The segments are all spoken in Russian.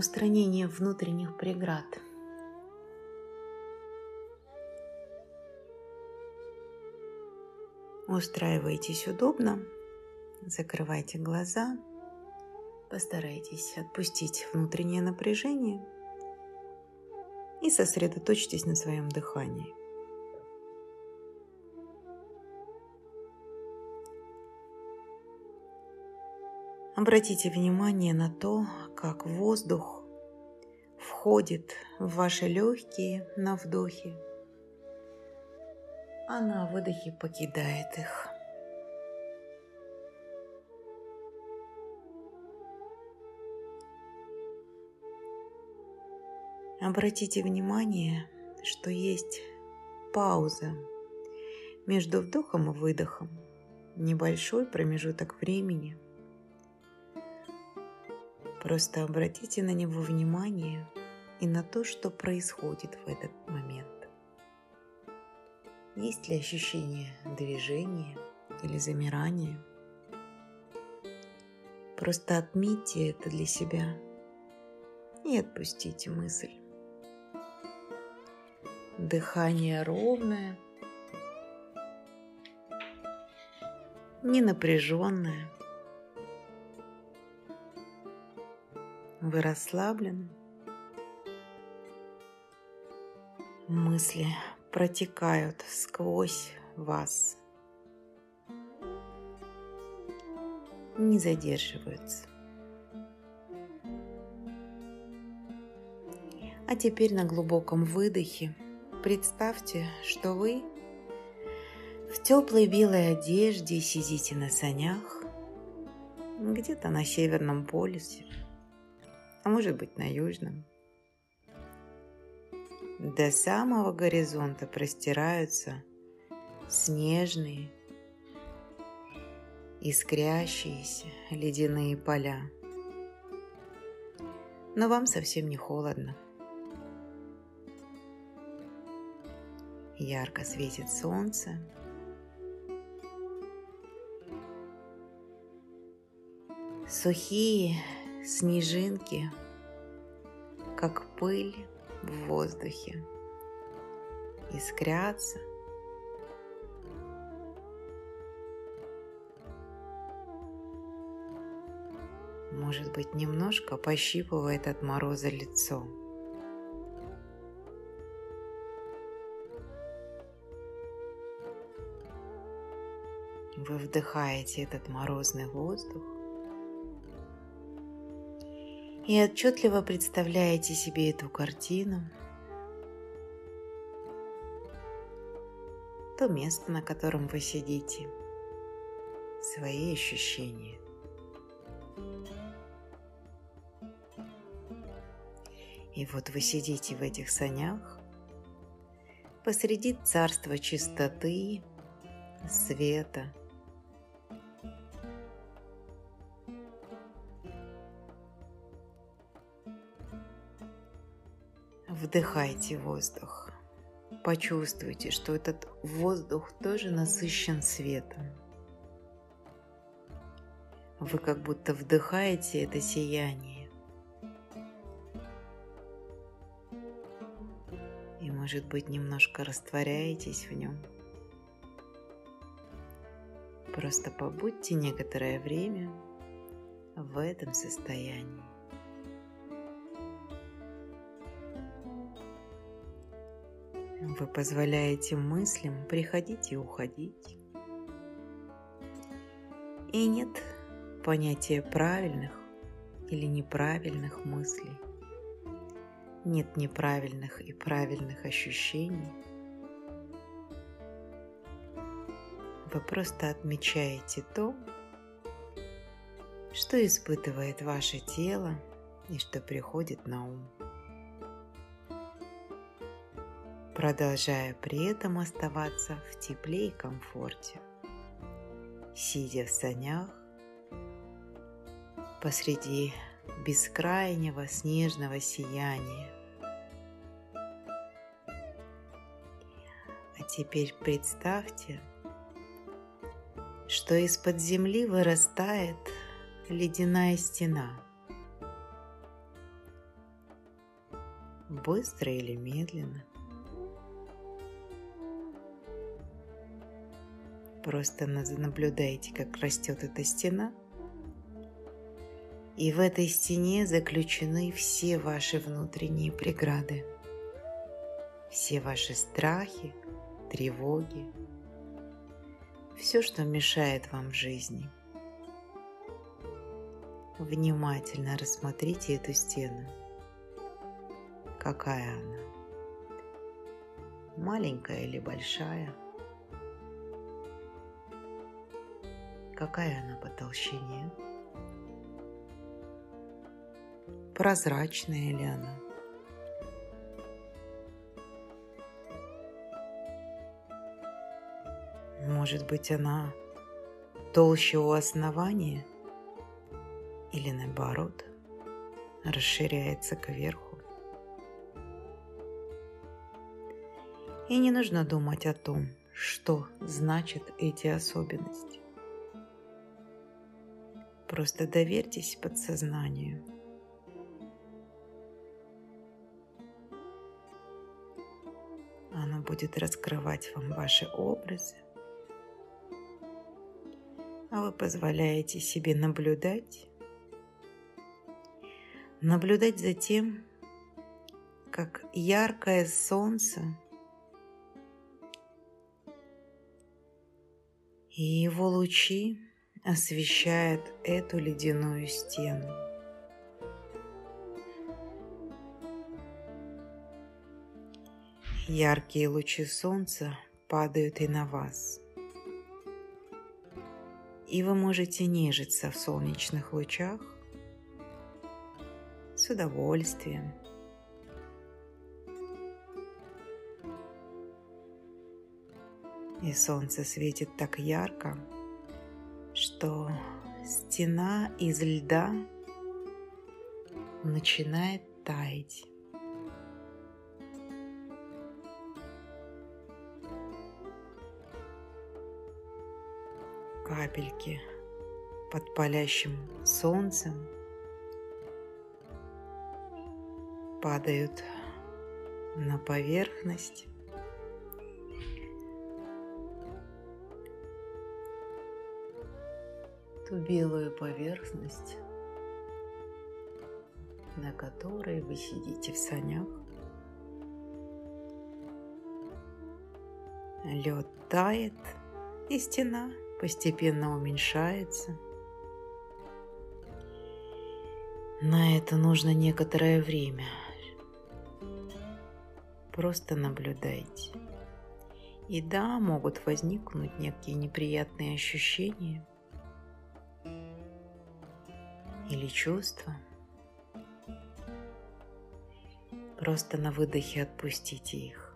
устранение внутренних преград. Устраивайтесь удобно, закрывайте глаза, постарайтесь отпустить внутреннее напряжение и сосредоточьтесь на своем дыхании. Обратите внимание на то, как воздух входит в ваши легкие на вдохе, а на выдохе покидает их. Обратите внимание, что есть пауза между вдохом и выдохом, небольшой промежуток времени – Просто обратите на него внимание и на то, что происходит в этот момент. Есть ли ощущение движения или замирания? Просто отметьте это для себя и отпустите мысль. Дыхание ровное, не напряженное – Вы расслаблены. Мысли протекают сквозь вас. Не задерживаются. А теперь на глубоком выдохе представьте, что вы в теплой белой одежде сидите на санях где-то на Северном полюсе а может быть на южном. До самого горизонта простираются снежные, искрящиеся ледяные поля. Но вам совсем не холодно. Ярко светит солнце. Сухие снежинки, как пыль в воздухе, искрятся. Может быть, немножко пощипывает от мороза лицо. Вы вдыхаете этот морозный воздух, и отчетливо представляете себе эту картину, то место, на котором вы сидите, свои ощущения. И вот вы сидите в этих санях. Посреди царства чистоты, света – Вдыхайте воздух. Почувствуйте, что этот воздух тоже насыщен светом. Вы как будто вдыхаете это сияние. И, может быть, немножко растворяетесь в нем. Просто побудьте некоторое время в этом состоянии. Вы позволяете мыслям приходить и уходить. И нет понятия правильных или неправильных мыслей. Нет неправильных и правильных ощущений. Вы просто отмечаете то, что испытывает ваше тело и что приходит на ум. Продолжая при этом оставаться в тепле и комфорте, сидя в санях посреди бескрайнего снежного сияния. А теперь представьте, что из-под земли вырастает ледяная стена. быстро или медленно. Просто наблюдайте, как растет эта стена. И в этой стене заключены все ваши внутренние преграды, все ваши страхи, тревоги, все, что мешает вам в жизни. Внимательно рассмотрите эту стену. Какая она? Маленькая или большая? Какая она по толщине? Прозрачная ли она? Может быть, она толще у основания или наоборот расширяется кверху. И не нужно думать о том, что значат эти особенности. Просто доверьтесь подсознанию. Оно будет раскрывать вам ваши образы, а вы позволяете себе наблюдать, наблюдать за тем, как яркое солнце и его лучи освещают эту ледяную стену. Яркие лучи солнца падают и на вас – и вы можете нежиться в солнечных лучах с удовольствием. И солнце светит так ярко, что стена из льда начинает таять. капельки под палящим солнцем падают на поверхность. Ту белую поверхность, на которой вы сидите в санях. Лед тает, и стена постепенно уменьшается. На это нужно некоторое время. Просто наблюдайте. И да, могут возникнуть некие неприятные ощущения или чувства. Просто на выдохе отпустите их.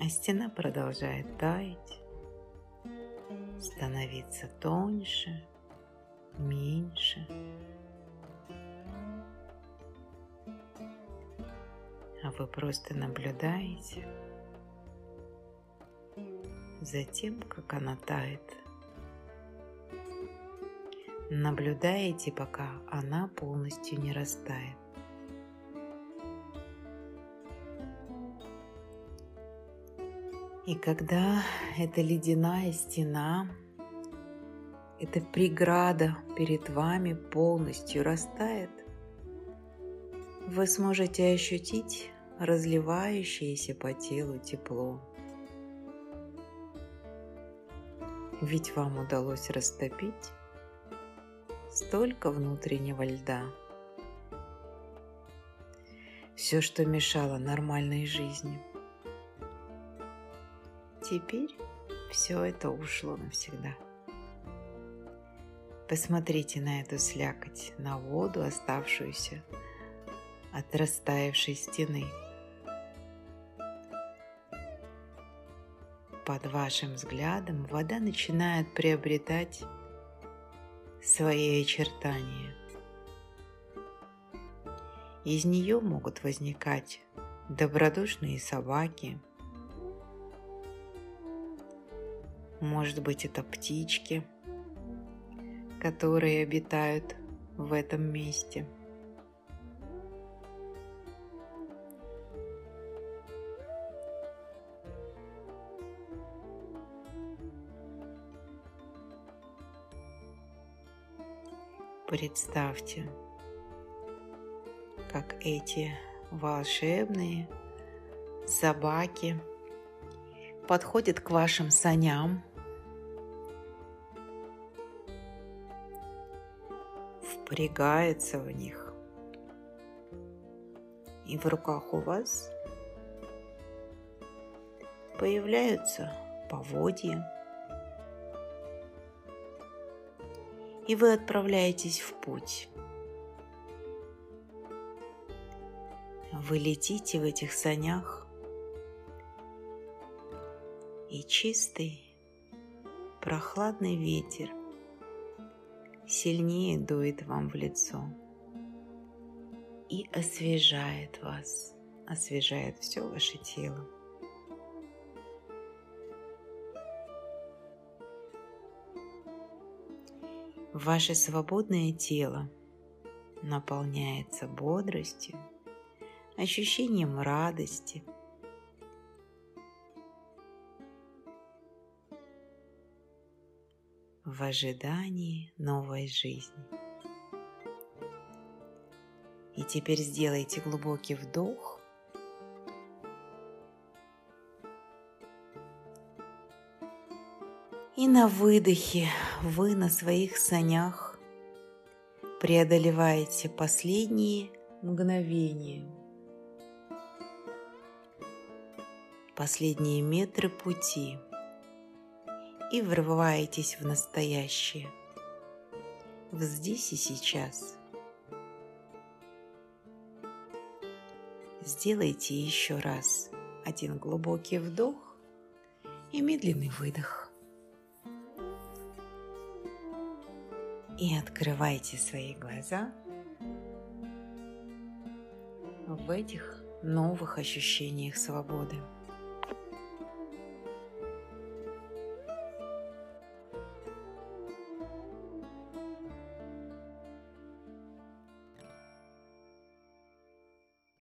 а стена продолжает таять, становиться тоньше, меньше. А вы просто наблюдаете за тем, как она тает. Наблюдаете, пока она полностью не растает. И когда эта ледяная стена, эта преграда перед вами полностью растает, вы сможете ощутить разливающееся по телу тепло. Ведь вам удалось растопить столько внутреннего льда. Все, что мешало нормальной жизни – Теперь все это ушло навсегда. Посмотрите на эту слякоть, на воду, оставшуюся от растаявшей стены. Под вашим взглядом вода начинает приобретать свои очертания. Из нее могут возникать добродушные собаки – Может быть, это птички, которые обитают в этом месте. Представьте, как эти волшебные собаки подходят к вашим саням, впрягаются в них, и в руках у вас появляются поводья, и вы отправляетесь в путь. Вы летите в этих санях, и чистый, прохладный ветер сильнее дует вам в лицо и освежает вас, освежает все ваше тело. Ваше свободное тело наполняется бодростью, ощущением радости. в ожидании новой жизни. И теперь сделайте глубокий вдох на выдохе вы на своих санях преодолеваете последние мгновения, последние метры пути и врываетесь в настоящее, в здесь и сейчас. Сделайте еще раз один глубокий вдох и медленный выдох. И открывайте свои глаза в этих новых ощущениях свободы.